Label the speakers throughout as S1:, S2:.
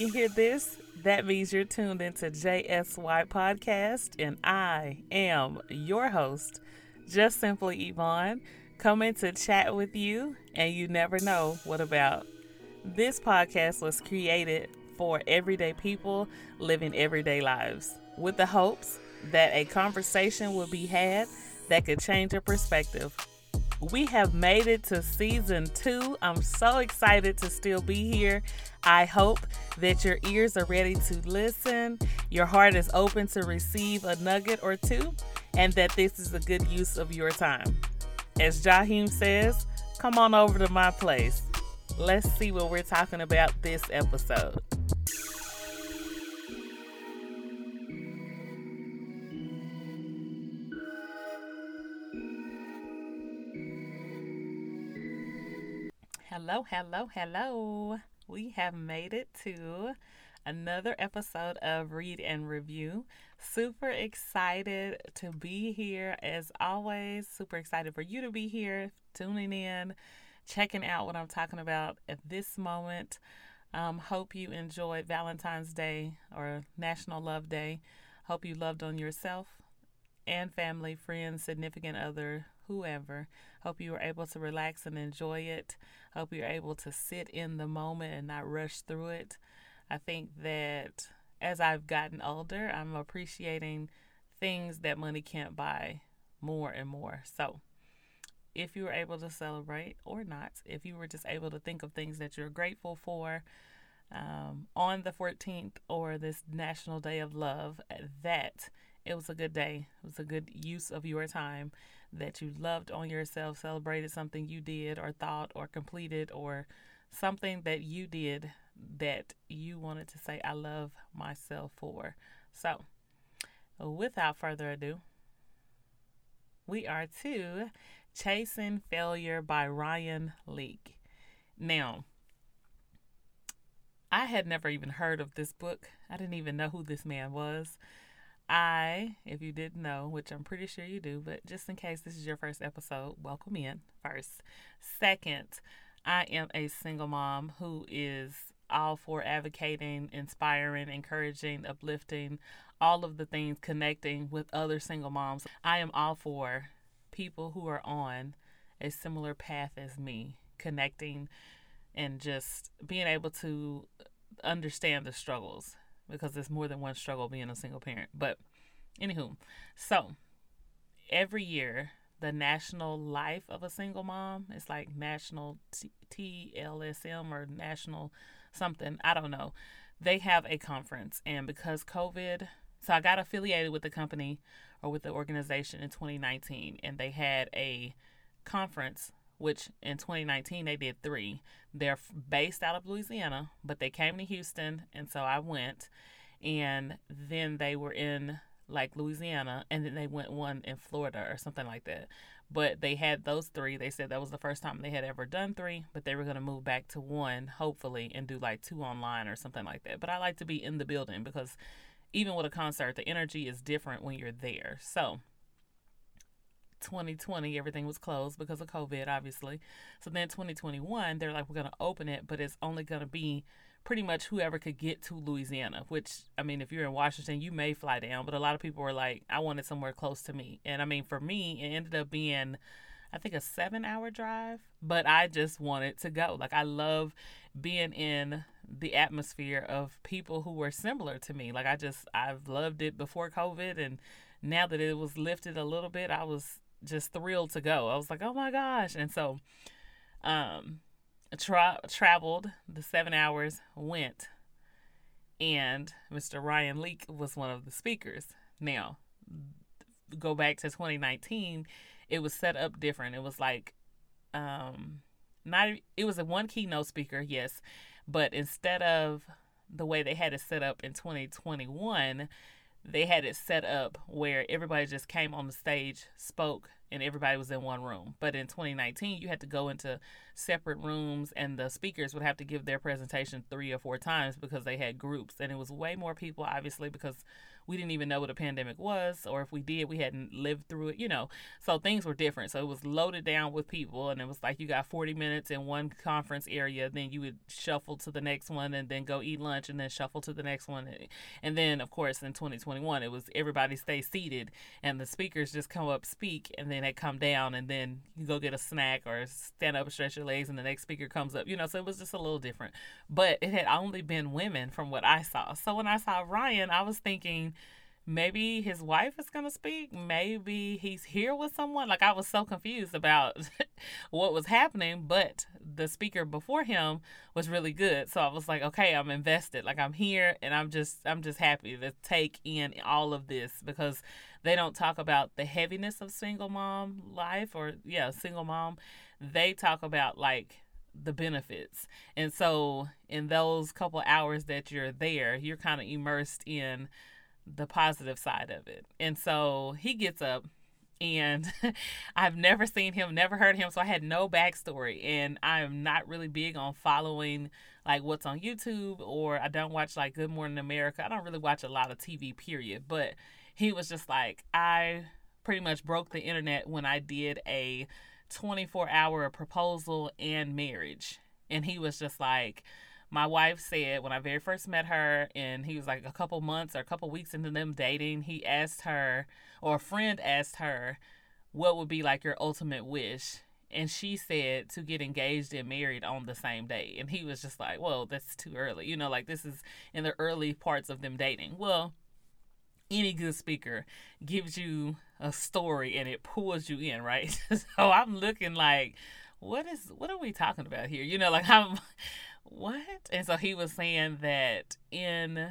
S1: you hear this, that means you're tuned into JSY Podcast, and I am your host, Just Simply Yvonne, coming to chat with you, and you never know what about. This podcast was created for everyday people living everyday lives with the hopes that a conversation will be had that could change your perspective we have made it to season two. I'm so excited to still be here. I hope that your ears are ready to listen, your heart is open to receive a nugget or two, and that this is a good use of your time. As Jahim says, come on over to my place. Let's see what we're talking about this episode. Hello, hello, hello. We have made it to another episode of Read and Review. Super excited to be here as always. Super excited for you to be here, tuning in, checking out what I'm talking about at this moment. Um, hope you enjoyed Valentine's Day or National Love Day. Hope you loved on yourself and family, friends, significant other, whoever. Hope you were able to relax and enjoy it. Hope you're able to sit in the moment and not rush through it. I think that as I've gotten older, I'm appreciating things that money can't buy more and more. So, if you were able to celebrate or not, if you were just able to think of things that you're grateful for um, on the 14th or this National Day of Love, that it was a good day. It was a good use of your time that you loved on yourself, celebrated something you did or thought or completed or something that you did that you wanted to say, I love myself for. So, without further ado, we are to Chasing Failure by Ryan Leak. Now, I had never even heard of this book. I didn't even know who this man was. I, if you didn't know, which I'm pretty sure you do, but just in case this is your first episode, welcome in first. Second, I am a single mom who is all for advocating, inspiring, encouraging, uplifting, all of the things connecting with other single moms. I am all for people who are on a similar path as me, connecting and just being able to understand the struggles because there's more than one struggle being a single parent. But anywho, so every year the national life of a single mom It's like national TLSM or national something. I don't know. They have a conference, and because COVID, so I got affiliated with the company or with the organization in 2019, and they had a conference which in 2019 they did three. They're based out of Louisiana, but they came to Houston, and so I went. And then they were in like Louisiana, and then they went one in Florida or something like that. But they had those three. They said that was the first time they had ever done three, but they were going to move back to one, hopefully, and do like two online or something like that. But I like to be in the building because even with a concert, the energy is different when you're there. So 2020, everything was closed because of COVID, obviously. So then 2021, they're like, we're going to open it, but it's only going to be pretty much whoever could get to Louisiana, which, I mean, if you're in Washington, you may fly down, but a lot of people were like, I wanted somewhere close to me. And I mean, for me, it ended up being, I think, a seven hour drive, but I just wanted to go. Like, I love being in the atmosphere of people who were similar to me. Like, I just, I've loved it before COVID. And now that it was lifted a little bit, I was just thrilled to go. I was like, oh my gosh. And so, um, tra- traveled the seven hours, went, and Mr. Ryan Leak was one of the speakers. Now, go back to 2019, it was set up different. It was like, um, not it was a one keynote speaker, yes, but instead of the way they had it set up in 2021, they had it set up where everybody just came on the stage, spoke, and everybody was in one room. But in 2019, you had to go into separate rooms, and the speakers would have to give their presentation three or four times because they had groups, and it was way more people, obviously, because we didn't even know what a pandemic was, or if we did, we hadn't lived through it, you know. So things were different. So it was loaded down with people, and it was like you got 40 minutes in one conference area, then you would shuffle to the next one, and then go eat lunch, and then shuffle to the next one. And then, of course, in 2021, it was everybody stay seated, and the speakers just come up, speak, and then they come down, and then you go get a snack or stand up, stretch your legs, and the next speaker comes up, you know. So it was just a little different. But it had only been women from what I saw. So when I saw Ryan, I was thinking, maybe his wife is going to speak. Maybe he's here with someone. Like i was so confused about what was happening but the speaker before him was really good. So i was like okay i'm invested. Like i'm here and i'm just i'm just happy to take in all of this because they don't talk about the heaviness of single mom life or yeah single mom. They talk about like the benefits. And so, in those couple hours that you're there, you're kind of immersed in the positive side of it. And so he gets up and I've never seen him, never heard him, so I had no backstory. And I'm not really big on following like what's on YouTube or I don't watch like Good Morning America. I don't really watch a lot of TV, period. But he was just like, I pretty much broke the internet when I did a 24 hour proposal and marriage. And he was just like, my wife said when I very first met her, and he was like a couple months or a couple weeks into them dating, he asked her, or a friend asked her, what would be like your ultimate wish? And she said to get engaged and married on the same day. And he was just like, well, that's too early. You know, like this is in the early parts of them dating. Well, any good speaker gives you a story and it pulls you in, right? so I'm looking like, what is what are we talking about here? You know, like I'm what? And so he was saying that in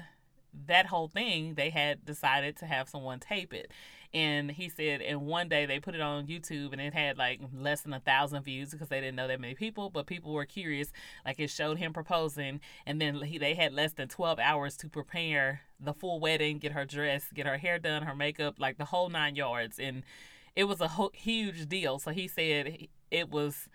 S1: that whole thing, they had decided to have someone tape it. And he said, and one day they put it on YouTube and it had like less than a thousand views because they didn't know that many people, but people were curious. Like it showed him proposing, and then he, they had less than 12 hours to prepare the full wedding, get her dressed, get her hair done, her makeup, like the whole nine yards. And it was a ho- huge deal. So he said it was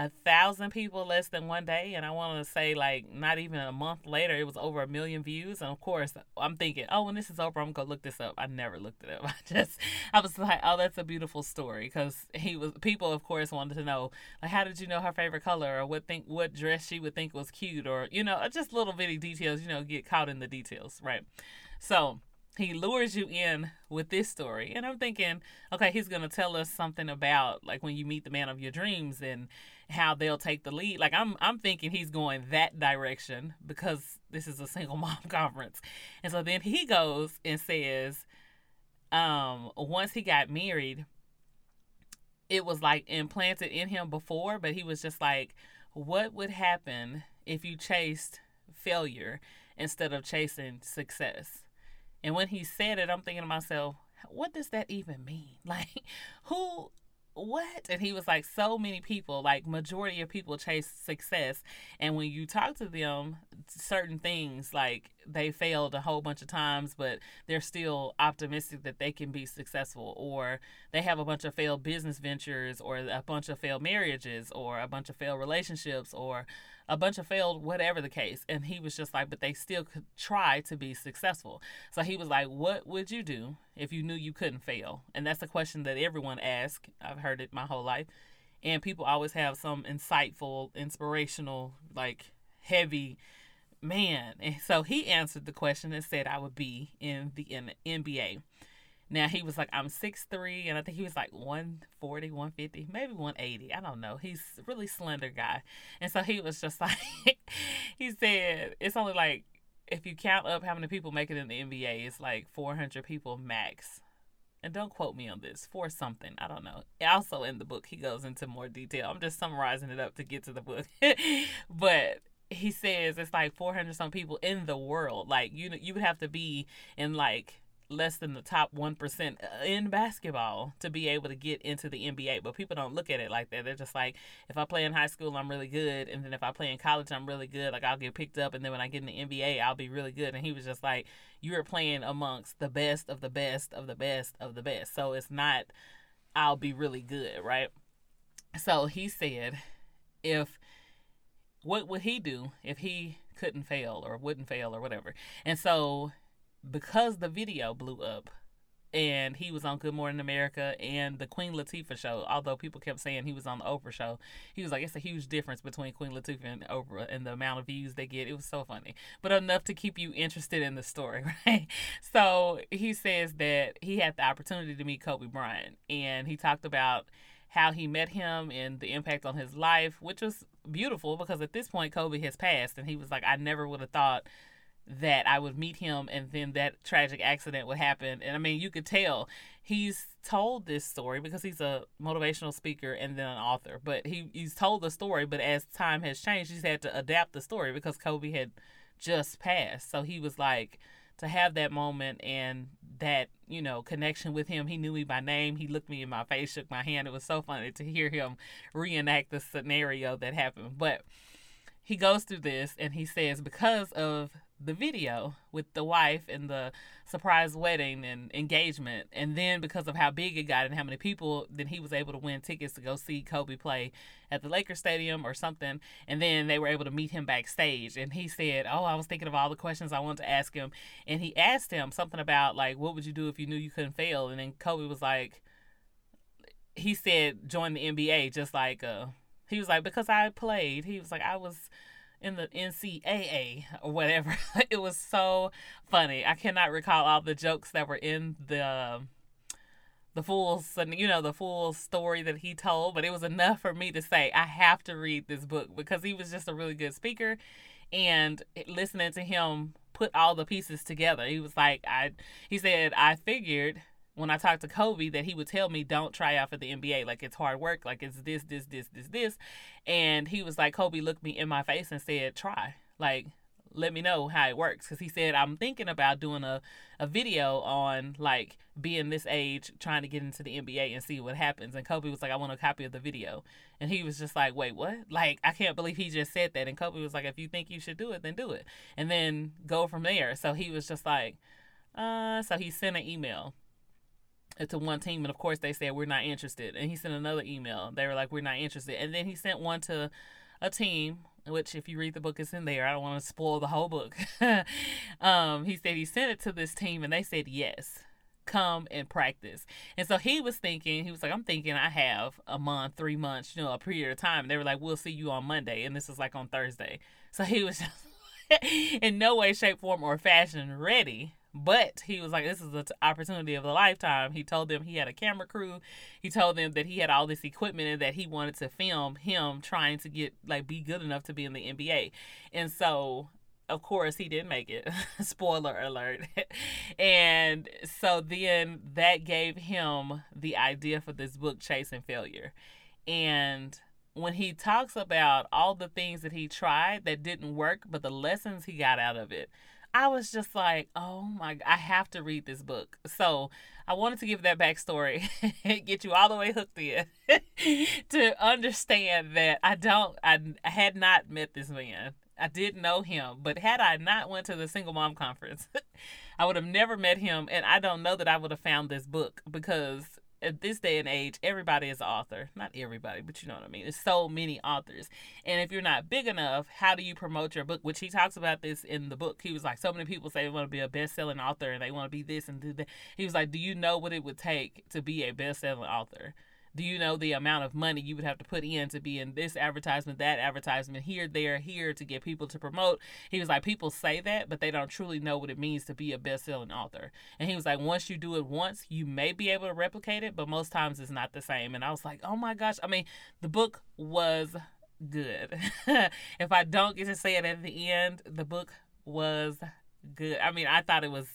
S1: a thousand people less than one day and i want to say like not even a month later it was over a million views and of course i'm thinking oh when this is over i'm gonna look this up. I never looked it up. I just i was like oh that's a beautiful story because he was people of course wanted to know like how did you know her favorite color? or what think what dress she would think was cute or you know just little bitty details you know get caught in the details right? So he lures you in with this story and i'm thinking okay he's going to tell us something about like when you meet the man of your dreams and how they'll take the lead. Like i'm i'm thinking he's going that direction because this is a single mom conference. And so then he goes and says um once he got married it was like implanted in him before but he was just like what would happen if you chased failure instead of chasing success? And when he said it, I'm thinking to myself, what does that even mean? Like, who, what? And he was like, so many people, like, majority of people chase success. And when you talk to them, certain things, like, they failed a whole bunch of times, but they're still optimistic that they can be successful. Or they have a bunch of failed business ventures, or a bunch of failed marriages, or a bunch of failed relationships, or a bunch of failed, whatever the case. And he was just like, but they still could try to be successful. So he was like, what would you do if you knew you couldn't fail? And that's a question that everyone asks. I've heard it my whole life. And people always have some insightful, inspirational, like heavy man. And so he answered the question and said, I would be in the NBA. Now he was like, I'm 6'3, and I think he was like 140, 150, maybe 180. I don't know. He's a really slender guy. And so he was just like, he said, it's only like, if you count up how many people make it in the NBA, it's like 400 people max. And don't quote me on this, for something. I don't know. Also in the book, he goes into more detail. I'm just summarizing it up to get to the book. but he says it's like 400 some people in the world. Like, you, know, you would have to be in like less than the top 1% uh, in basketball to be able to get into the NBA. But people don't look at it like that. They're just like, if I play in high school, I'm really good. And then if I play in college, I'm really good. Like, I'll get picked up. And then when I get in the NBA, I'll be really good. And he was just like, you're playing amongst the best of the best of the best of the best. So it's not, I'll be really good, right? So he said, if, what would he do if he couldn't fail or wouldn't fail or whatever? And so because the video blew up and he was on Good Morning America and the Queen Latifah show. Although people kept saying he was on the Oprah show, he was like, it's a huge difference between Queen Latifah and Oprah and the amount of views they get. It was so funny, but enough to keep you interested in the story, right? So he says that he had the opportunity to meet Kobe Bryant, and he talked about how he met him and the impact on his life, which was beautiful because at this point Kobe has passed, and he was like, I never would have thought that I would meet him and then that tragic accident would happen. And I mean, you could tell he's told this story because he's a motivational speaker and then an author. But he, he's told the story, but as time has changed, he's had to adapt the story because Kobe had just passed. So he was like, to have that moment and that, you know, connection with him. He knew me by name. He looked me in my face, shook my hand. It was so funny to hear him reenact the scenario that happened. But he goes through this and he says because of the video with the wife and the surprise wedding and engagement and then because of how big it got and how many people then he was able to win tickets to go see Kobe play at the Lakers stadium or something. And then they were able to meet him backstage. And he said oh I was thinking of all the questions I wanted to ask him. And he asked him something about like what would you do if you knew you couldn't fail? And then Kobe was like he said join the NBA just like uh he was like, because I played. He was like, I was in the NCAA or whatever. it was so funny. I cannot recall all the jokes that were in the the full you know the full story that he told, but it was enough for me to say I have to read this book because he was just a really good speaker and listening to him put all the pieces together. He was like I he said I figured when I talked to Kobe that he would tell me don't try out for the NBA like it's hard work. Like it's this this this this this. And he was like Kobe looked me in my face and said try. Like let me know how it works. Because he said I'm thinking about doing a, a video on like being this age trying to get into the NBA and see what happens. And Kobe was like I want a copy of the video. And he was just like wait what? Like I can't believe he just said that. And Kobe was like if you think you should do it then do it. And then go from there. So he was just like uh so he sent an email to one team, and of course they said we're not interested. And he sent another email. They were like we're not interested. And then he sent one to a team, which if you read the book, is in there. I don't want to spoil the whole book. um, he said he sent it to this team, and they said yes. Come and practice. And so he was thinking, he was like, I'm thinking I have a month, three months, you know, a period of time. And they were like, We'll see you on Monday. And this is like on Thursday. So he was in no way, shape, form, or fashion ready but he was like, this is an opportunity of a lifetime. He told them he had a camera crew. He told them that he had all this equipment and that he wanted to film him trying to get, like, be good enough to be in the NBA. And so, of course, he didn't make it. Spoiler alert. and so then that gave him the idea for this book, Chasing Failure. And when he talks about all the things that he tried that didn't work, but the lessons he got out of it, I was just like, oh my, I have to read this book. So I wanted to give that backstory, get you all the way hooked in to understand that I don't, I had not met this man. I did know him, but had I not went to the single mom conference, I would have never met him, and I don't know that I would have found this book because at this day and age, everybody is an author. Not everybody, but you know what I mean. There's so many authors. And if you're not big enough, how do you promote your book? Which he talks about this in the book. He was like, so many people say they want to be a best selling author and they want to be this and do that. He was like, Do you know what it would take to be a best selling author? Do you know the amount of money you would have to put in to be in this advertisement, that advertisement, here, there, here to get people to promote? He was like, people say that, but they don't truly know what it means to be a best selling author. And he was like, once you do it once, you may be able to replicate it, but most times it's not the same. And I was like, oh my gosh. I mean, the book was good. if I don't get to say it at the end, the book was good. I mean, I thought it was,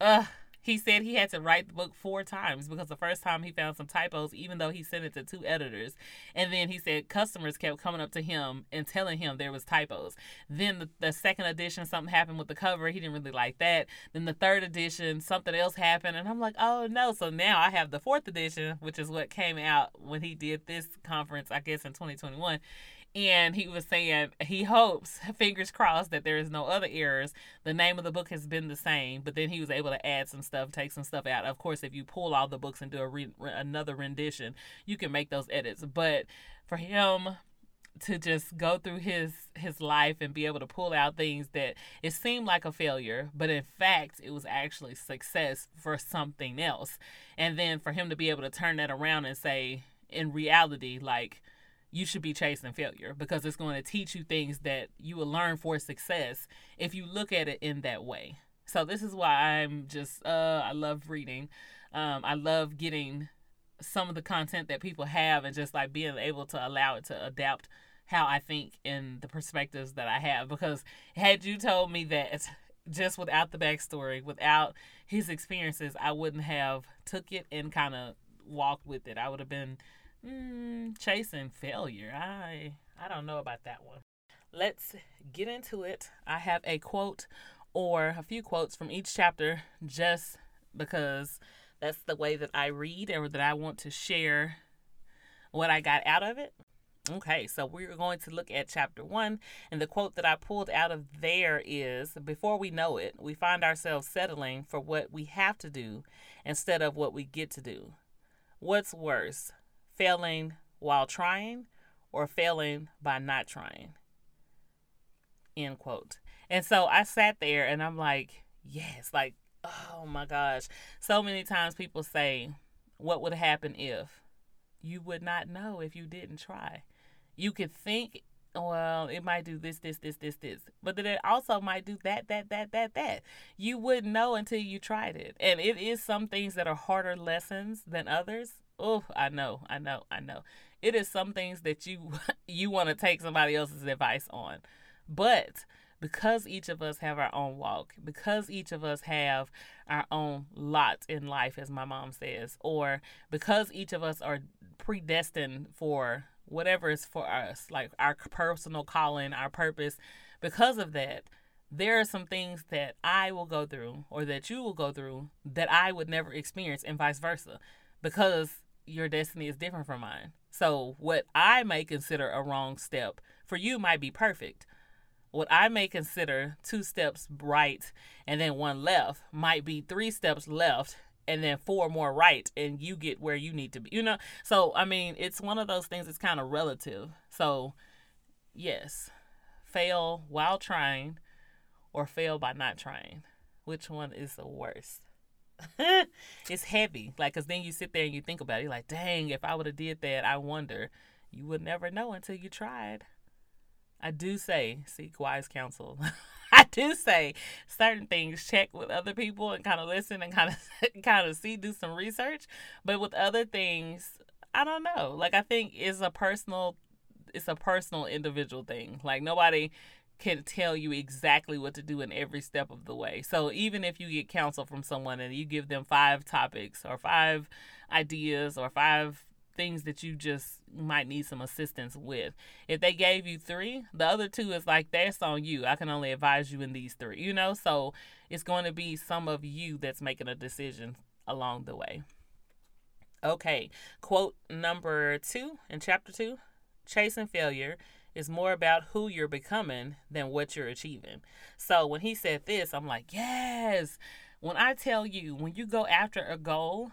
S1: uh, he said he had to write the book four times because the first time he found some typos, even though he sent it to two editors. And then he said customers kept coming up to him and telling him there was typos. Then the, the second edition, something happened with the cover. He didn't really like that. Then the third edition, something else happened. And I'm like, oh no. So now I have the fourth edition, which is what came out when he did this conference, I guess in 2021 and he was saying he hopes, fingers crossed, that there is no other errors. The name of the book has been the same, but then he was able to add some stuff, take some stuff out. Of course, if you pull all the books and do a re- another rendition, you can make those edits. But for him, to just go through his his life and be able to pull out things that it seemed like a failure but in fact it was actually success for something else and then for him to be able to turn that around and say in reality like you should be chasing failure because it's going to teach you things that you will learn for success if you look at it in that way so this is why i'm just uh i love reading um i love getting some of the content that people have and just like being able to allow it to adapt how I think in the perspectives that I have. Because had you told me that just without the backstory, without his experiences, I wouldn't have took it and kind of walked with it. I would have been mm, chasing failure. I I don't know about that one. Let's get into it. I have a quote or a few quotes from each chapter just because that's the way that I read or that I want to share what I got out of it. Okay, so we're going to look at chapter one, and the quote that I pulled out of there is Before we know it, we find ourselves settling for what we have to do instead of what we get to do. What's worse, failing while trying or failing by not trying? End quote. And so I sat there and I'm like, yes, like oh my gosh. So many times people say, What would happen if? You would not know if you didn't try. You could think, well, it might do this, this, this, this, this. But then it also might do that, that, that, that, that. You wouldn't know until you tried it. And it is some things that are harder lessons than others. Oh, I know, I know, I know. It is some things that you you want to take somebody else's advice on. But because each of us have our own walk, because each of us have our own lot in life, as my mom says, or because each of us are predestined for whatever is for us, like our personal calling, our purpose, because of that, there are some things that I will go through or that you will go through that I would never experience, and vice versa, because your destiny is different from mine. So, what I may consider a wrong step for you might be perfect what I may consider two steps right and then one left might be three steps left and then four more right and you get where you need to be. You know? So, I mean, it's one of those things that's kind of relative. So, yes, fail while trying or fail by not trying. Which one is the worst? it's heavy. Like, cause then you sit there and you think about it. You're like, dang, if I would have did that, I wonder. You would never know until you tried. I do say seek wise counsel. I do say certain things check with other people and kind of listen and kind of kind of see do some research, but with other things, I don't know. Like I think it's a personal it's a personal individual thing. Like nobody can tell you exactly what to do in every step of the way. So even if you get counsel from someone and you give them five topics or five ideas or five things that you just might need some assistance with. If they gave you three, the other two is like that's on you. I can only advise you in these three, you know? So it's going to be some of you that's making a decision along the way. Okay, quote number two in chapter two Chasing failure is more about who you're becoming than what you're achieving. So when he said this, I'm like, yes. When I tell you, when you go after a goal,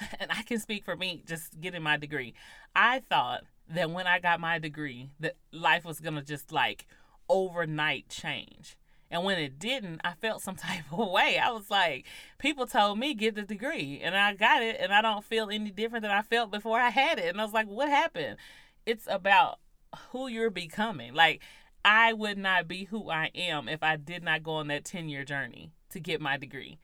S1: and I can speak for me just getting my degree. I thought that when I got my degree, that life was gonna just like overnight change. And when it didn't, I felt some type of way. I was like, people told me get the degree, and I got it, and I don't feel any different than I felt before I had it. And I was like, what happened? It's about who you're becoming. Like, I would not be who I am if I did not go on that 10 year journey to get my degree.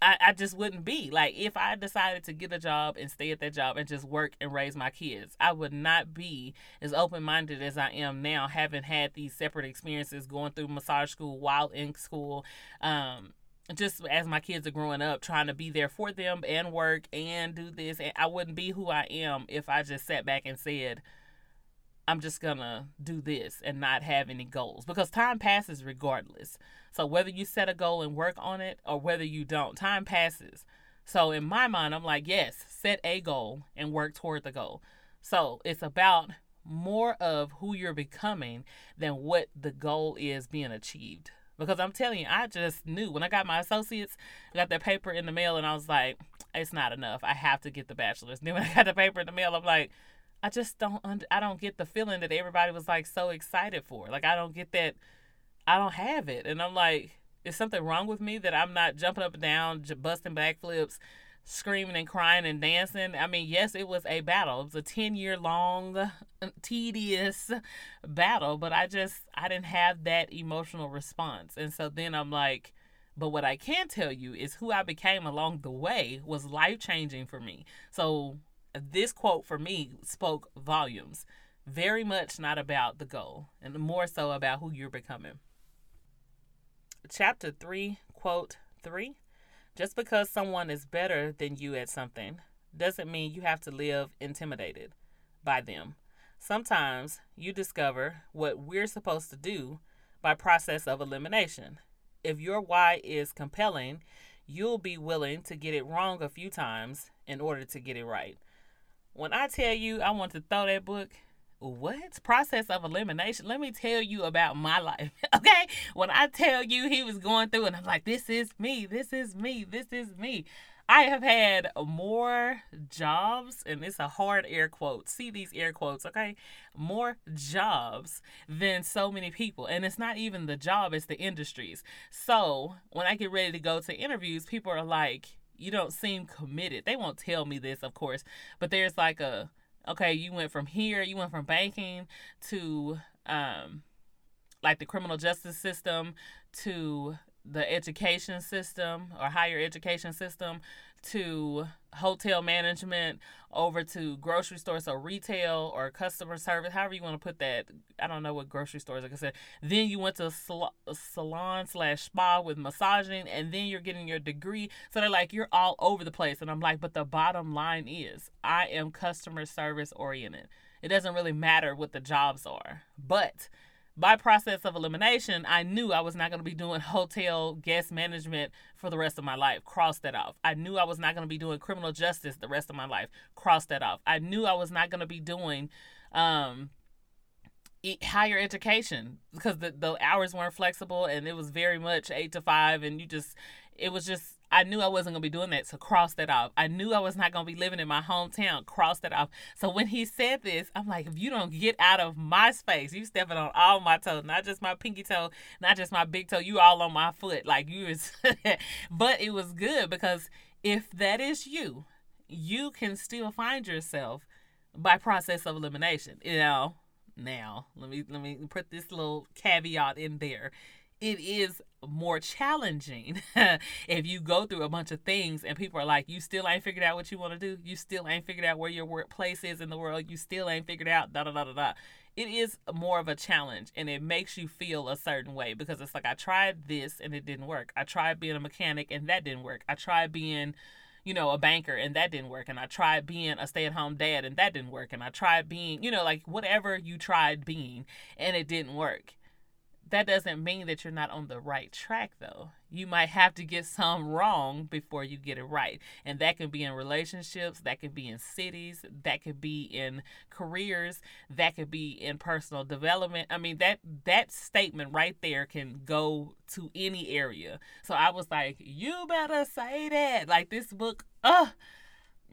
S1: I, I just wouldn't be. Like, if I decided to get a job and stay at that job and just work and raise my kids, I would not be as open minded as I am now, having had these separate experiences going through massage school while in school. Um, just as my kids are growing up, trying to be there for them and work and do this. And I wouldn't be who I am if I just sat back and said, I'm just gonna do this and not have any goals because time passes regardless. So whether you set a goal and work on it or whether you don't, time passes. So in my mind, I'm like, yes, set a goal and work toward the goal. So it's about more of who you're becoming than what the goal is being achieved. Because I'm telling you, I just knew when I got my associates, I got that paper in the mail and I was like, it's not enough. I have to get the bachelor's. Then when I got the paper in the mail, I'm like, I just don't I don't get the feeling that everybody was like so excited for. Like I don't get that I don't have it. And I'm like is something wrong with me that I'm not jumping up and down, busting backflips, screaming and crying and dancing? I mean, yes, it was a battle. It was a 10 year long, uh, tedious battle, but I just, I didn't have that emotional response. And so then I'm like, but what I can tell you is who I became along the way was life changing for me. So this quote for me spoke volumes. Very much not about the goal, and more so about who you're becoming. Chapter 3, quote 3 Just because someone is better than you at something doesn't mean you have to live intimidated by them. Sometimes you discover what we're supposed to do by process of elimination. If your why is compelling, you'll be willing to get it wrong a few times in order to get it right. When I tell you I want to throw that book, what process of elimination? Let me tell you about my life. okay. When I tell you he was going through, and I'm like, this is me, this is me, this is me. I have had more jobs, and it's a hard air quote. See these air quotes, okay? More jobs than so many people. And it's not even the job, it's the industries. So when I get ready to go to interviews, people are like, you don't seem committed. They won't tell me this, of course, but there's like a okay, you went from here, you went from banking to um like the criminal justice system to the education system or higher education system to hotel management over to grocery stores so retail or customer service however you want to put that. I don't know what grocery stores like i said. Then you went to sal- salon slash spa with massaging and then you're getting your degree. So they're like you're all over the place. And i'm like but the bottom line is i am customer service oriented. It doesn't really matter what the jobs are. But by process of elimination, I knew I was not going to be doing hotel guest management for the rest of my life. Cross that off. I knew I was not going to be doing criminal justice the rest of my life. Cross that off. I knew I was not going to be doing um, higher education because the, the hours weren't flexible and it was very much eight to five, and you just, it was just I knew I wasn't gonna be doing that, so cross that off. I knew I was not gonna be living in my hometown, cross that off. So when he said this, I'm like, if you don't get out of my space, you stepping on all my toes, not just my pinky toe, not just my big toe, you all on my foot. Like you was but it was good because if that is you, you can still find yourself by process of elimination. You know, now let me let me put this little caveat in there it is more challenging if you go through a bunch of things and people are like, you still ain't figured out what you want to do. You still ain't figured out where your workplace is in the world. You still ain't figured out da da da da da. It is more of a challenge and it makes you feel a certain way because it's like, I tried this and it didn't work. I tried being a mechanic and that didn't work. I tried being you know, a banker and that didn't work. And I tried being a stay at home dad and that didn't work. And I tried being, you know, like whatever you tried being and it didn't work that doesn't mean that you're not on the right track though. You might have to get some wrong before you get it right. And that can be in relationships that can be in cities that could be in careers that could be in personal development. I mean that that statement right there can go to any area. So i was like you better say that. Like this book uh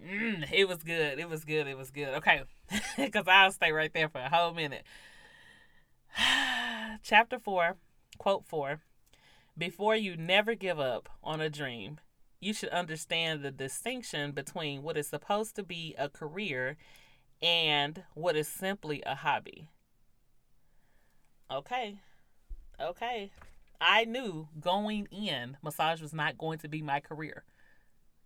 S1: mm, it was good. It was good. It was good. Okay. Because i'll stay right there for a whole minute Chapter 4, quote 4 Before you never give up on a dream, you should understand the distinction between what is supposed to be a career and what is simply a hobby. Okay. Okay. I knew going in, massage was not going to be my career.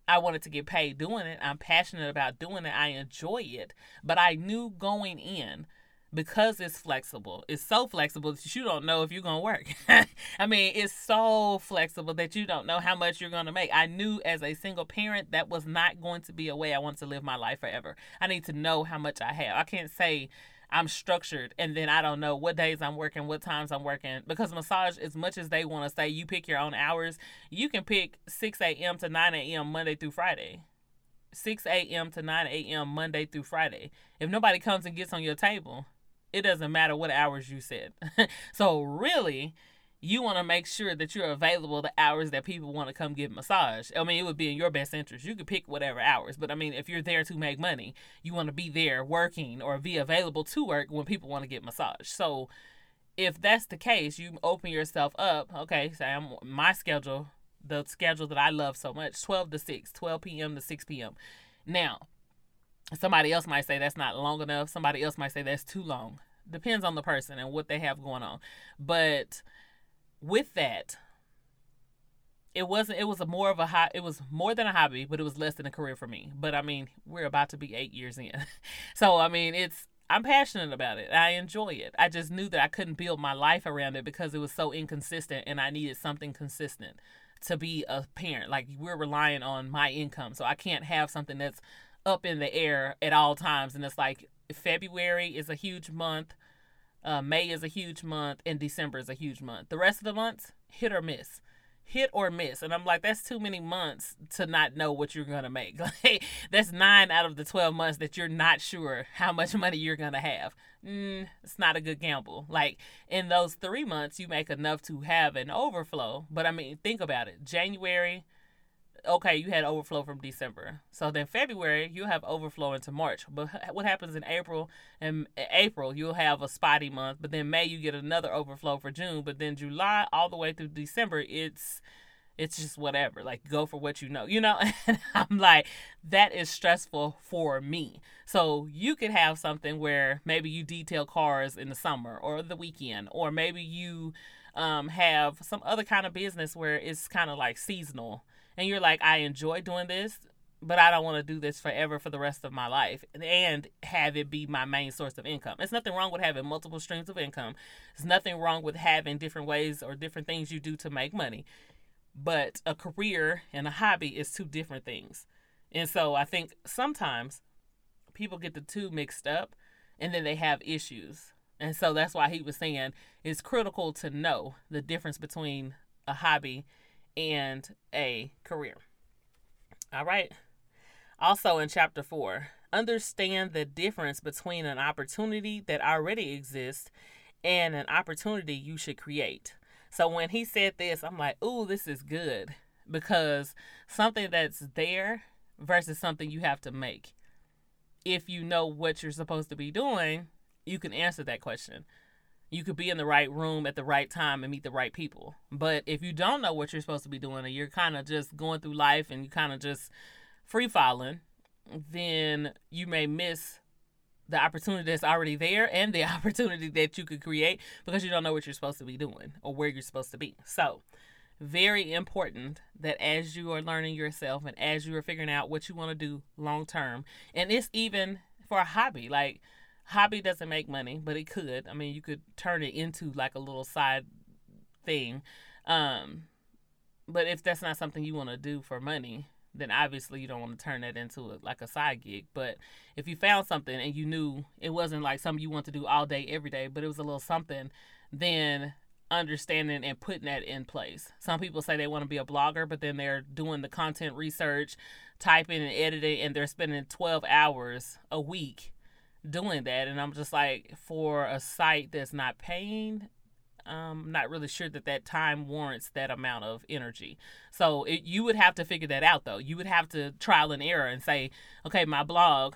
S1: I wanted to get paid doing it. I'm passionate about doing it. I enjoy it. But I knew going in because it's flexible. It's so flexible that you don't know if you're going to work. I mean, it's so flexible that you don't know how much you're going to make. I knew as a single parent that was not going to be a way I want to live my life forever. I need to know how much I have. I can't say I'm structured and then I don't know what days I'm working, what times I'm working. Because massage, as much as they want to say you pick your own hours, you can pick 6 a.m. to 9 a.m. Monday through Friday. 6 a.m. to 9 a.m. Monday through Friday. If nobody comes and gets on your table, it doesn't matter what hours you said. so really, you want to make sure that you're available the hours that people want to come get massage. I mean, it would be in your best interest. You could pick whatever hours, but I mean, if you're there to make money, you want to be there working or be available to work when people want to get massage. So, if that's the case, you open yourself up. Okay, say I'm my schedule, the schedule that I love so much, 12 to 6, 12 p.m. to 6 p.m. Now, somebody else might say that's not long enough. Somebody else might say that's too long. Depends on the person and what they have going on. But with that, it wasn't it was a more of a hot it was more than a hobby but it was less than a career for me but i mean we're about to be eight years in so i mean it's i'm passionate about it i enjoy it i just knew that i couldn't build my life around it because it was so inconsistent and i needed something consistent to be a parent like we're relying on my income so i can't have something that's up in the air at all times and it's like february is a huge month uh, May is a huge month and December is a huge month. The rest of the months, hit or miss. Hit or miss. And I'm like, that's too many months to not know what you're going to make. That's nine out of the 12 months that you're not sure how much money you're going to have. Mm, it's not a good gamble. Like, in those three months, you make enough to have an overflow. But I mean, think about it January, okay, you had overflow from December. So then February, you have overflow into March. But what happens in April? In April, you'll have a spotty month. But then May, you get another overflow for June. But then July, all the way through December, it's it's just whatever. Like go for what you know, you know. And I'm like, that is stressful for me. So you could have something where maybe you detail cars in the summer or the weekend, or maybe you um, have some other kind of business where it's kind of like seasonal and you're like, I enjoy doing this, but I don't want to do this forever for the rest of my life and have it be my main source of income. There's nothing wrong with having multiple streams of income. There's nothing wrong with having different ways or different things you do to make money. But a career and a hobby is two different things. And so I think sometimes people get the two mixed up and then they have issues. And so that's why he was saying it's critical to know the difference between a hobby and a career. All right. Also in chapter four, understand the difference between an opportunity that already exists and an opportunity you should create. So when he said this, I'm like, ooh, this is good because something that's there versus something you have to make. If you know what you're supposed to be doing, you can answer that question you could be in the right room at the right time and meet the right people. But if you don't know what you're supposed to be doing and you're kind of just going through life and you kind of just free falling, then you may miss the opportunity that's already there and the opportunity that you could create because you don't know what you're supposed to be doing or where you're supposed to be. So, very important that as you are learning yourself and as you are figuring out what you want to do long term, and it's even for a hobby, like hobby doesn't make money, but it could. I mean, you could turn it into like a little side thing. Um, but if that's not something you want to do for money, then obviously you don't want to turn that into a, like a side gig. But if you found something and you knew it wasn't like something you want to do all day, every day, but it was a little something, then understanding and putting that in place. Some people say they want to be a blogger, but then they're doing the content research, typing and editing, and they're spending 12 hours a week doing that and i'm just like for a site that's not paying I'm um, not really sure that that time warrants that amount of energy. So it, you would have to figure that out, though. You would have to trial and error and say, okay, my blog,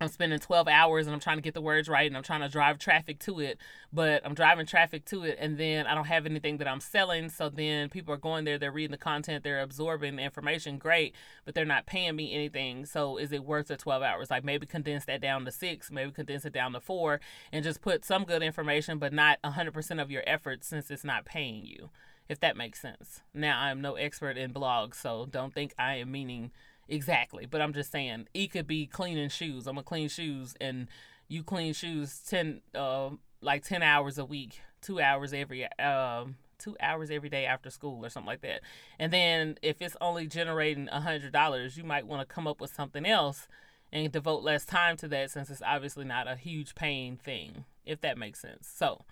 S1: I'm spending 12 hours and I'm trying to get the words right and I'm trying to drive traffic to it, but I'm driving traffic to it and then I don't have anything that I'm selling. So then people are going there, they're reading the content, they're absorbing the information, great, but they're not paying me anything. So is it worth the 12 hours? Like maybe condense that down to six, maybe condense it down to four and just put some good information, but not 100% of your effort since it's not paying you, if that makes sense. Now, I'm no expert in blogs, so don't think I am meaning exactly. But I'm just saying, E could be cleaning shoes. I'm gonna clean shoes, and you clean shoes ten, uh, like ten hours a week, two hours every, um, two hours every day after school or something like that. And then if it's only generating a hundred dollars, you might want to come up with something else and devote less time to that since it's obviously not a huge paying thing, if that makes sense. So,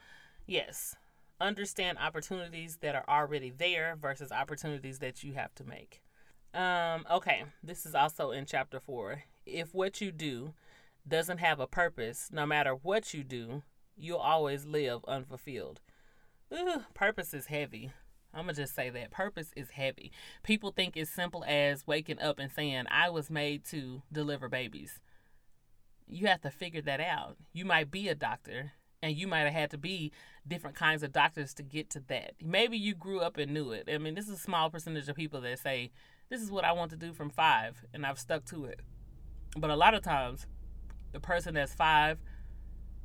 S1: yes, understand opportunities that are already there versus opportunities that you have to make. Um, okay, this is also in chapter four. If what you do doesn't have a purpose, no matter what you do, you'll always live unfulfilled. ugh, purpose is heavy. I'm gonna just say that purpose is heavy. People think it's simple as waking up and saying, I was made to deliver babies. You have to figure that out. You might be a doctor and you might have had to be different kinds of doctors to get to that. Maybe you grew up and knew it. I mean, this is a small percentage of people that say, This is what I want to do from five, and I've stuck to it. But a lot of times, the person that's five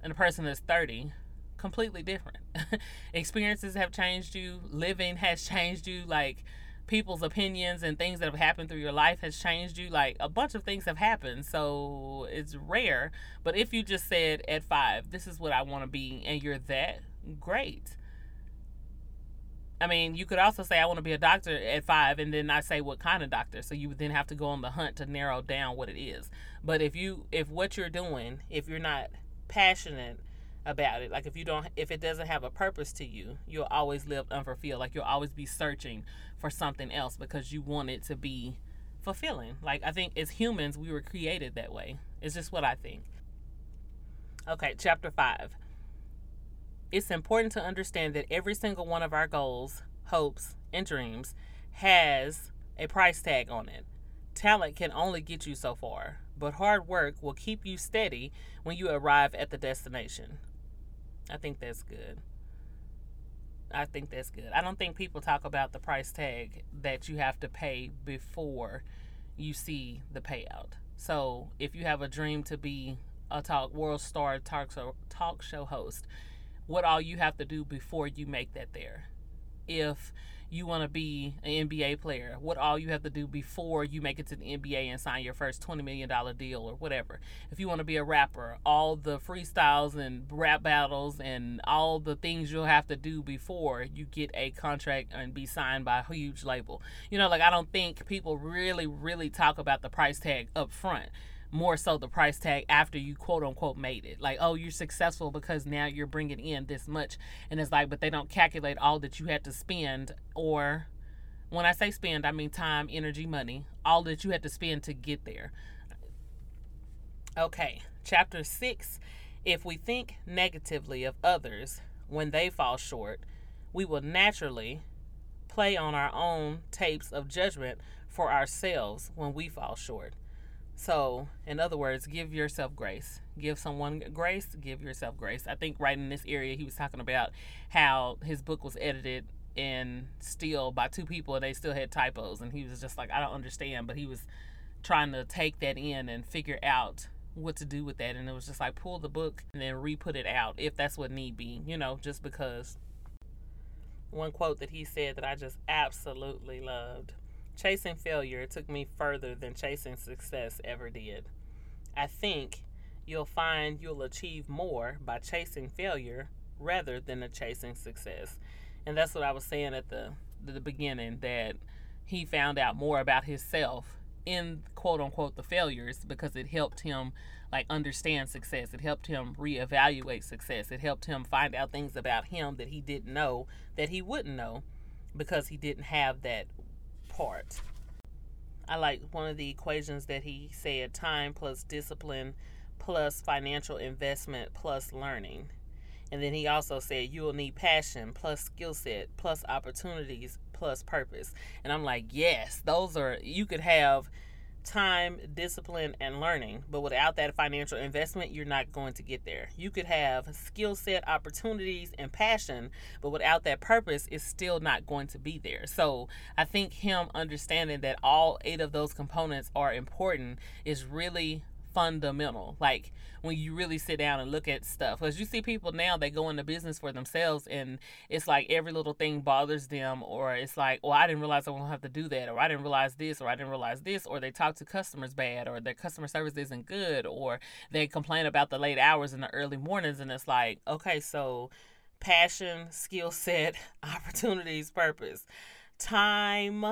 S1: and the person that's 30 completely different. Experiences have changed you, living has changed you, like people's opinions and things that have happened through your life has changed you. Like a bunch of things have happened. So it's rare. But if you just said at five, this is what I want to be, and you're that, great. I mean, you could also say I want to be a doctor at five, and then I say what kind of doctor. So you would then have to go on the hunt to narrow down what it is. But if you, if what you're doing, if you're not passionate about it. Like if you don't if it doesn't have a purpose to you, you'll always live unfulfilled. Like you'll always be searching for something else because you want it to be fulfilling. Like I think as humans we were created that way. It's just what I think. Okay, chapter 5. It's important to understand that every single one of our goals, hopes, and dreams has a price tag on it. Talent can only get you so far, but hard work will keep you steady when you arrive at the destination. I think that's good. I think that's good. I don't think people talk about the price tag that you have to pay before you see the payout. So if you have a dream to be a talk world star talk show talk show host, what all you have to do before you make that there. If you want to be an NBA player, what all you have to do before you make it to the NBA and sign your first $20 million deal or whatever. If you want to be a rapper, all the freestyles and rap battles and all the things you'll have to do before you get a contract and be signed by a huge label. You know, like I don't think people really, really talk about the price tag up front more so the price tag after you quote unquote made it. Like, oh, you're successful because now you're bringing in this much. And it's like, but they don't calculate all that you had to spend, or when I say spend, I mean time, energy, money, all that you had to spend to get there. Okay, chapter six. If we think negatively of others when they fall short, we will naturally play on our own tapes of judgment for ourselves when we fall short. So, in other words, give yourself grace. Give someone grace, give yourself grace. I think right in this area, he was talking about how his book was edited and still by two people and they still had typos. And he was just like, I don't understand. But he was trying to take that in and figure out what to do with that. And it was just like, pull the book and then re put it out if that's what need be, you know, just because. One quote that he said that I just absolutely loved Chasing failure took me further than chasing success ever did. I think you'll find you'll achieve more by chasing failure rather than a chasing success. And that's what I was saying at the the beginning that he found out more about himself in quote unquote the failures because it helped him like understand success. It helped him reevaluate success. It helped him find out things about him that he didn't know that he wouldn't know because he didn't have that I like one of the equations that he said time plus discipline plus financial investment plus learning. And then he also said you will need passion plus skill set plus opportunities plus purpose. And I'm like, yes, those are, you could have time, discipline, and learning. But without that financial investment, you're not going to get there. You could have skill set, opportunities, and passion, but without that purpose, it's still not going to be there. So I think him understanding that all eight of those components are important is really fundamental. Like when you really sit down and look at stuff, because you see people now they go into business for themselves, and it's like every little thing bothers them, or it's like, well, I didn't realize I won't have to do that, or I didn't realize this, or I didn't realize this, or they talk to customers bad, or their customer service isn't good, or they complain about the late hours in the early mornings, and it's like, okay, so passion, skill set, opportunities, purpose, time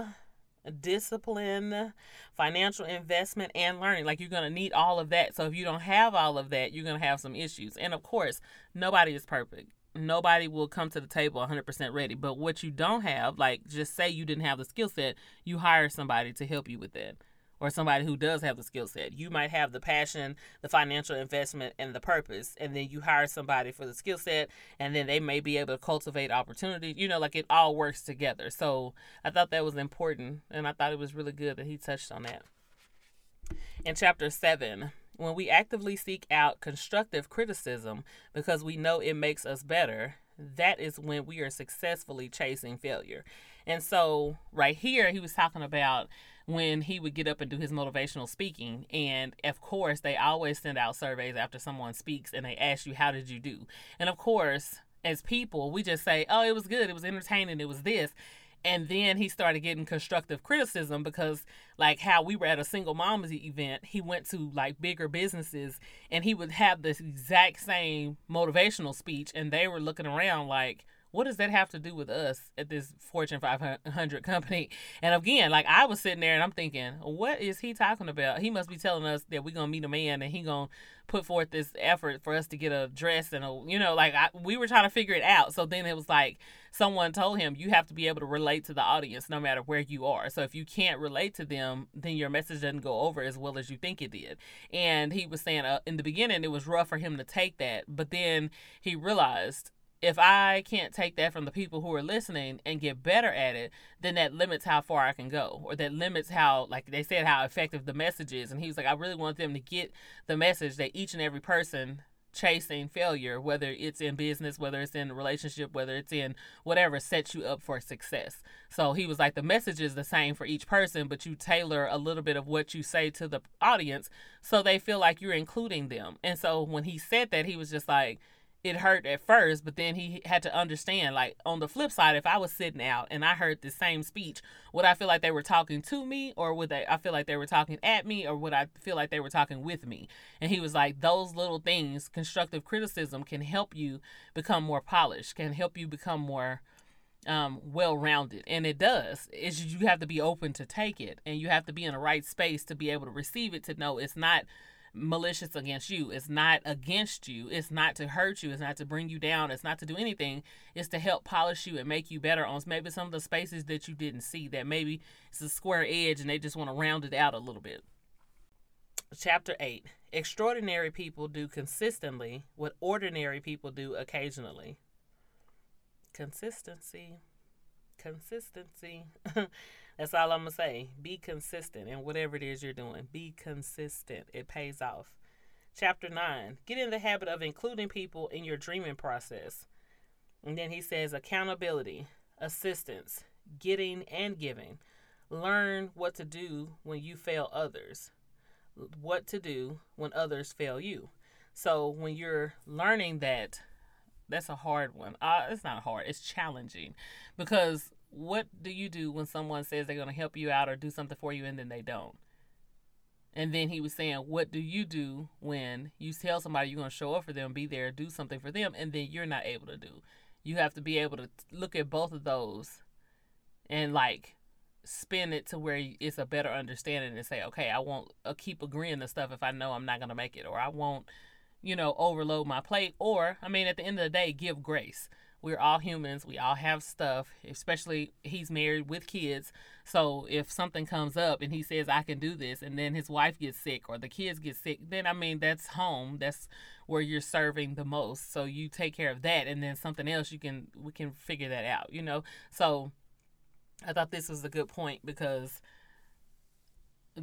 S1: discipline, financial investment, and learning. Like you're going to need all of that. So if you don't have all of that, you're going to have some issues. And of course, nobody is perfect. Nobody will come to the table 100% ready. But what you don't have, like just say you didn't have the skill set, you hire somebody to help you with that. Or somebody who does have the skill set. You might have the passion, the financial investment, and the purpose, and then you hire somebody for the skill set, and then they may be able to cultivate opportunities. You know, like it all works together. So I thought that was important, and I thought it was really good that he touched on that. In chapter seven, when we actively seek out constructive criticism because we know it makes us better, that is when we are successfully chasing failure. And so, right here, he was talking about when he would get up and do his motivational speaking. And of course, they always send out surveys after someone speaks and they ask you, How did you do? And of course, as people, we just say, Oh, it was good, it was entertaining, it was this. And then he started getting constructive criticism because, like, how we were at a single moms event, he went to like bigger businesses and he would have this exact same motivational speech, and they were looking around like, what does that have to do with us at this Fortune 500 company? And again, like I was sitting there and I'm thinking, what is he talking about? He must be telling us that we're gonna meet a man and he gonna put forth this effort for us to get a dress and a, you know, like I, we were trying to figure it out. So then it was like someone told him you have to be able to relate to the audience no matter where you are. So if you can't relate to them, then your message doesn't go over as well as you think it did. And he was saying uh, in the beginning it was rough for him to take that, but then he realized if I can't take that from the people who are listening and get better at it, then that limits how far I can go, or that limits how, like they said, how effective the message is. And he was like, I really want them to get the message that each and every person chasing failure, whether it's in business, whether it's in relationship, whether it's in whatever, sets you up for success. So he was like, the message is the same for each person, but you tailor a little bit of what you say to the audience so they feel like you're including them. And so when he said that, he was just like, it hurt at first, but then he had to understand. Like on the flip side, if I was sitting out and I heard the same speech, would I feel like they were talking to me, or would they? I feel like they were talking at me, or would I feel like they were talking with me? And he was like, those little things, constructive criticism, can help you become more polished, can help you become more um, well rounded. And it does. It's you have to be open to take it, and you have to be in the right space to be able to receive it. To know it's not malicious against you. It's not against you. It's not to hurt you. It's not to bring you down. It's not to do anything. It's to help polish you and make you better on maybe some of the spaces that you didn't see that maybe it's a square edge and they just want to round it out a little bit. Chapter 8 Extraordinary people do consistently what ordinary people do occasionally. Consistency. Consistency. That's all I'm to say. Be consistent in whatever it is you're doing. Be consistent. It pays off. Chapter 9 Get in the habit of including people in your dreaming process. And then he says accountability, assistance, getting and giving. Learn what to do when you fail others, what to do when others fail you. So when you're learning that, that's a hard one. Uh, it's not hard, it's challenging because what do you do when someone says they're going to help you out or do something for you and then they don't? And then he was saying, What do you do when you tell somebody you're going to show up for them, be there, do something for them, and then you're not able to do? You have to be able to look at both of those and like spin it to where it's a better understanding and say, Okay, I won't uh, keep agreeing to stuff if I know I'm not going to make it, or I won't, you know, overload my plate. Or, I mean, at the end of the day, give grace we're all humans. We all have stuff, especially he's married with kids. So if something comes up and he says, I can do this, and then his wife gets sick or the kids get sick, then I mean, that's home. That's where you're serving the most. So you take care of that. And then something else, you can, we can figure that out, you know? So I thought this was a good point because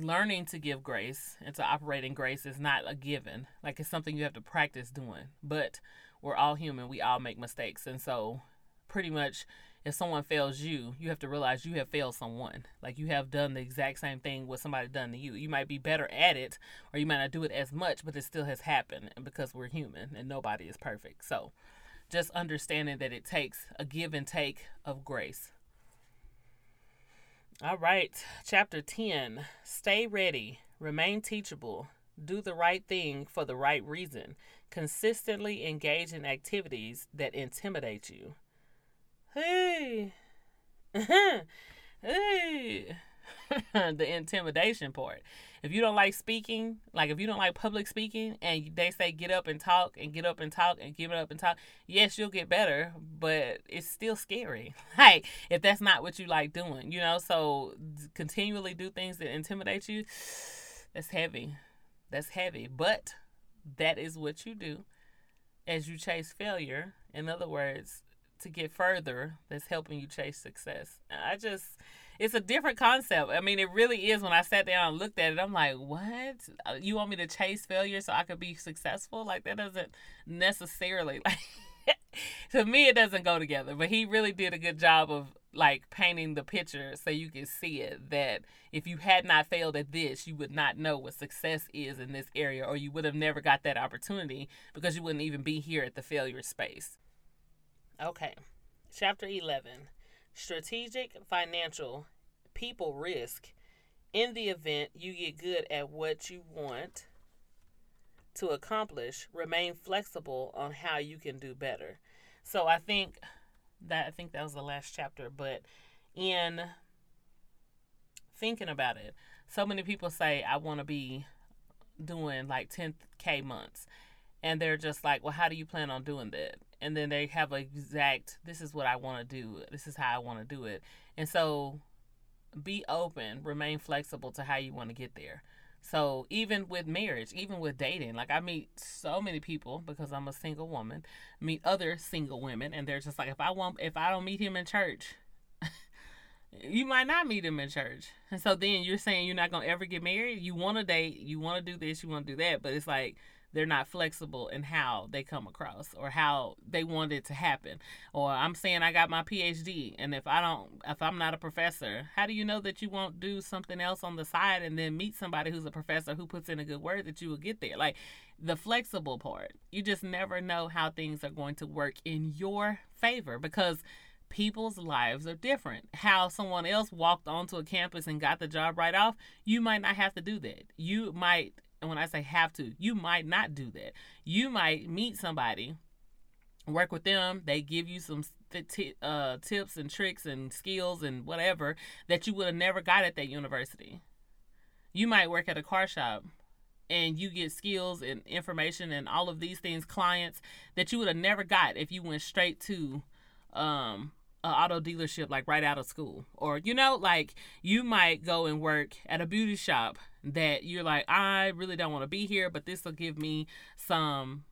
S1: learning to give grace and to operate in grace is not a given. Like it's something you have to practice doing. But we're all human. We all make mistakes. And so, pretty much, if someone fails you, you have to realize you have failed someone. Like you have done the exact same thing what somebody done to you. You might be better at it, or you might not do it as much, but it still has happened. And because we're human and nobody is perfect. So, just understanding that it takes a give and take of grace. All right, chapter 10 Stay ready, remain teachable, do the right thing for the right reason. Consistently engage in activities that intimidate you. Hey, hey, the intimidation part. If you don't like speaking, like if you don't like public speaking and they say get up and talk and get up and talk and give it up and talk, yes, you'll get better, but it's still scary. Like if that's not what you like doing, you know, so continually do things that intimidate you, that's heavy. That's heavy, but that is what you do as you chase failure. In other words, to get further, that's helping you chase success. I just it's a different concept. I mean, it really is. When I sat down and looked at it, I'm like, what? Uh, you want me to chase failure so I could be successful? Like that doesn't necessarily like. to me, it doesn't go together. But he really did a good job of like painting the picture so you can see it. That if you had not failed at this, you would not know what success is in this area, or you would have never got that opportunity because you wouldn't even be here at the failure space. Okay, chapter eleven strategic, financial, people risk in the event you get good at what you want to accomplish, remain flexible on how you can do better. So I think that I think that was the last chapter, but in thinking about it, so many people say I want to be doing like 10k months and they're just like, "Well, how do you plan on doing that?" And then they have exact this is what I want to do. This is how I want to do it. And so be open, remain flexible to how you want to get there. So even with marriage, even with dating, like I meet so many people because I'm a single woman, meet other single women and they're just like if I want if I don't meet him in church, you might not meet him in church. And so then you're saying you're not going to ever get married? You want to date, you want to do this, you want to do that, but it's like they're not flexible in how they come across or how they want it to happen. Or I'm saying I got my PhD and if I don't if I'm not a professor, how do you know that you won't do something else on the side and then meet somebody who's a professor who puts in a good word that you will get there? Like the flexible part. You just never know how things are going to work in your favor because people's lives are different. How someone else walked onto a campus and got the job right off, you might not have to do that. You might and when I say have to, you might not do that. You might meet somebody, work with them, they give you some t- uh, tips and tricks and skills and whatever that you would have never got at that university. You might work at a car shop and you get skills and information and all of these things, clients that you would have never got if you went straight to um, an auto dealership like right out of school. Or, you know, like you might go and work at a beauty shop that you're like, I really don't want to be here, but this will give me some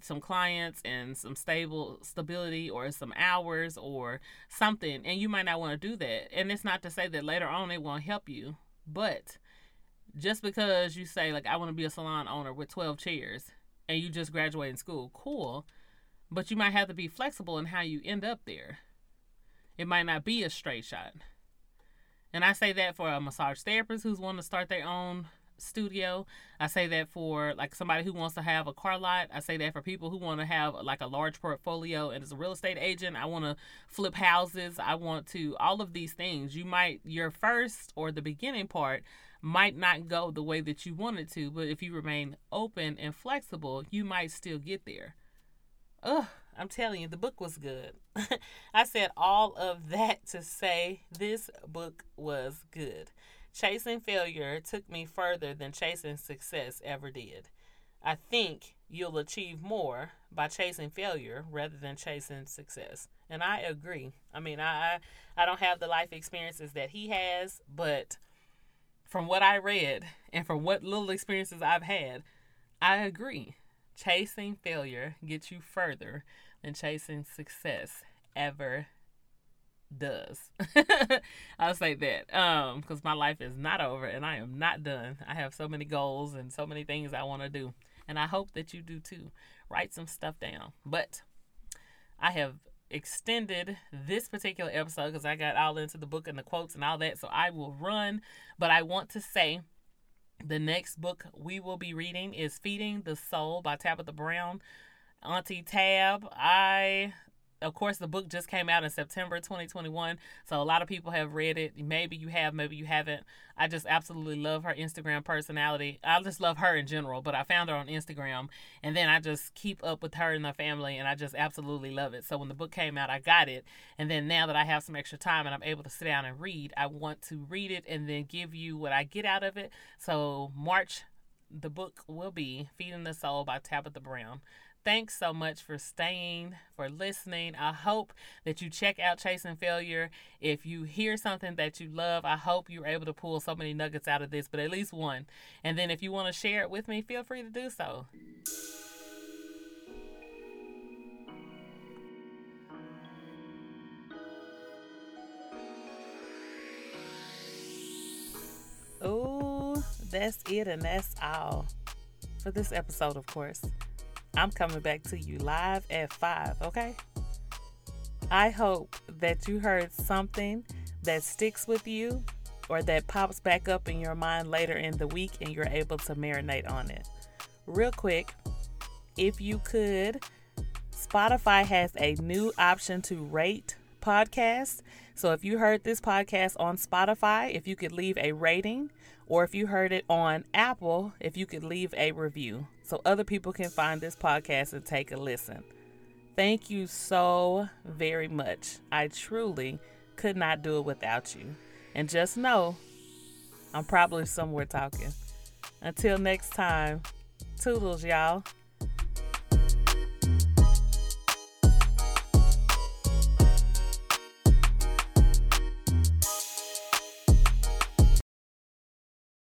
S1: some clients and some stable stability or some hours or something and you might not want to do that. And it's not to say that later on it won't help you but just because you say like i want to be a salon owner with 12 chairs and you just graduated school cool but you might have to be flexible in how you end up there. It might not be a straight shot and I say that for a massage therapist who's wanting to start their own studio. I say that for like somebody who wants to have a car lot. I say that for people who want to have like a large portfolio and as a real estate agent, I want to flip houses. I want to all of these things. You might your first or the beginning part might not go the way that you wanted to, but if you remain open and flexible, you might still get there. Ugh, I'm telling you, the book was good. I said all of that to say this book was good. Chasing failure took me further than chasing success ever did. I think you'll achieve more by chasing failure rather than chasing success. And I agree. I mean, I I don't have the life experiences that he has, but from what I read and from what little experiences I've had, I agree. Chasing failure gets you further than chasing success ever does. I'll say that. Um, because my life is not over and I am not done. I have so many goals and so many things I want to do. And I hope that you do too. Write some stuff down. But I have extended this particular episode because I got all into the book and the quotes and all that. So I will run. But I want to say the next book we will be reading is Feeding the Soul by Tabitha Brown. Auntie Tab, I of course, the book just came out in September 2021, so a lot of people have read it. Maybe you have, maybe you haven't. I just absolutely love her Instagram personality. I just love her in general, but I found her on Instagram, and then I just keep up with her and her family, and I just absolutely love it. So when the book came out, I got it, and then now that I have some extra time and I'm able to sit down and read, I want to read it and then give you what I get out of it. So March the book will be Feeding the Soul by Tabitha Brown. Thanks so much for staying, for listening. I hope that you check out Chasing Failure. If you hear something that you love, I hope you're able to pull so many nuggets out of this, but at least one. And then if you want to share it with me, feel free to do so. Oh, that's it, and that's all for this episode, of course. I'm coming back to you live at 5, okay? I hope that you heard something that sticks with you or that pops back up in your mind later in the week and you're able to marinate on it. Real quick, if you could, Spotify has a new option to rate podcasts. So if you heard this podcast on Spotify, if you could leave a rating, or if you heard it on Apple, if you could leave a review so other people can find this podcast and take a listen. Thank you so very much. I truly could not do it without you. And just know, I'm probably somewhere talking. Until next time, toodles, y'all.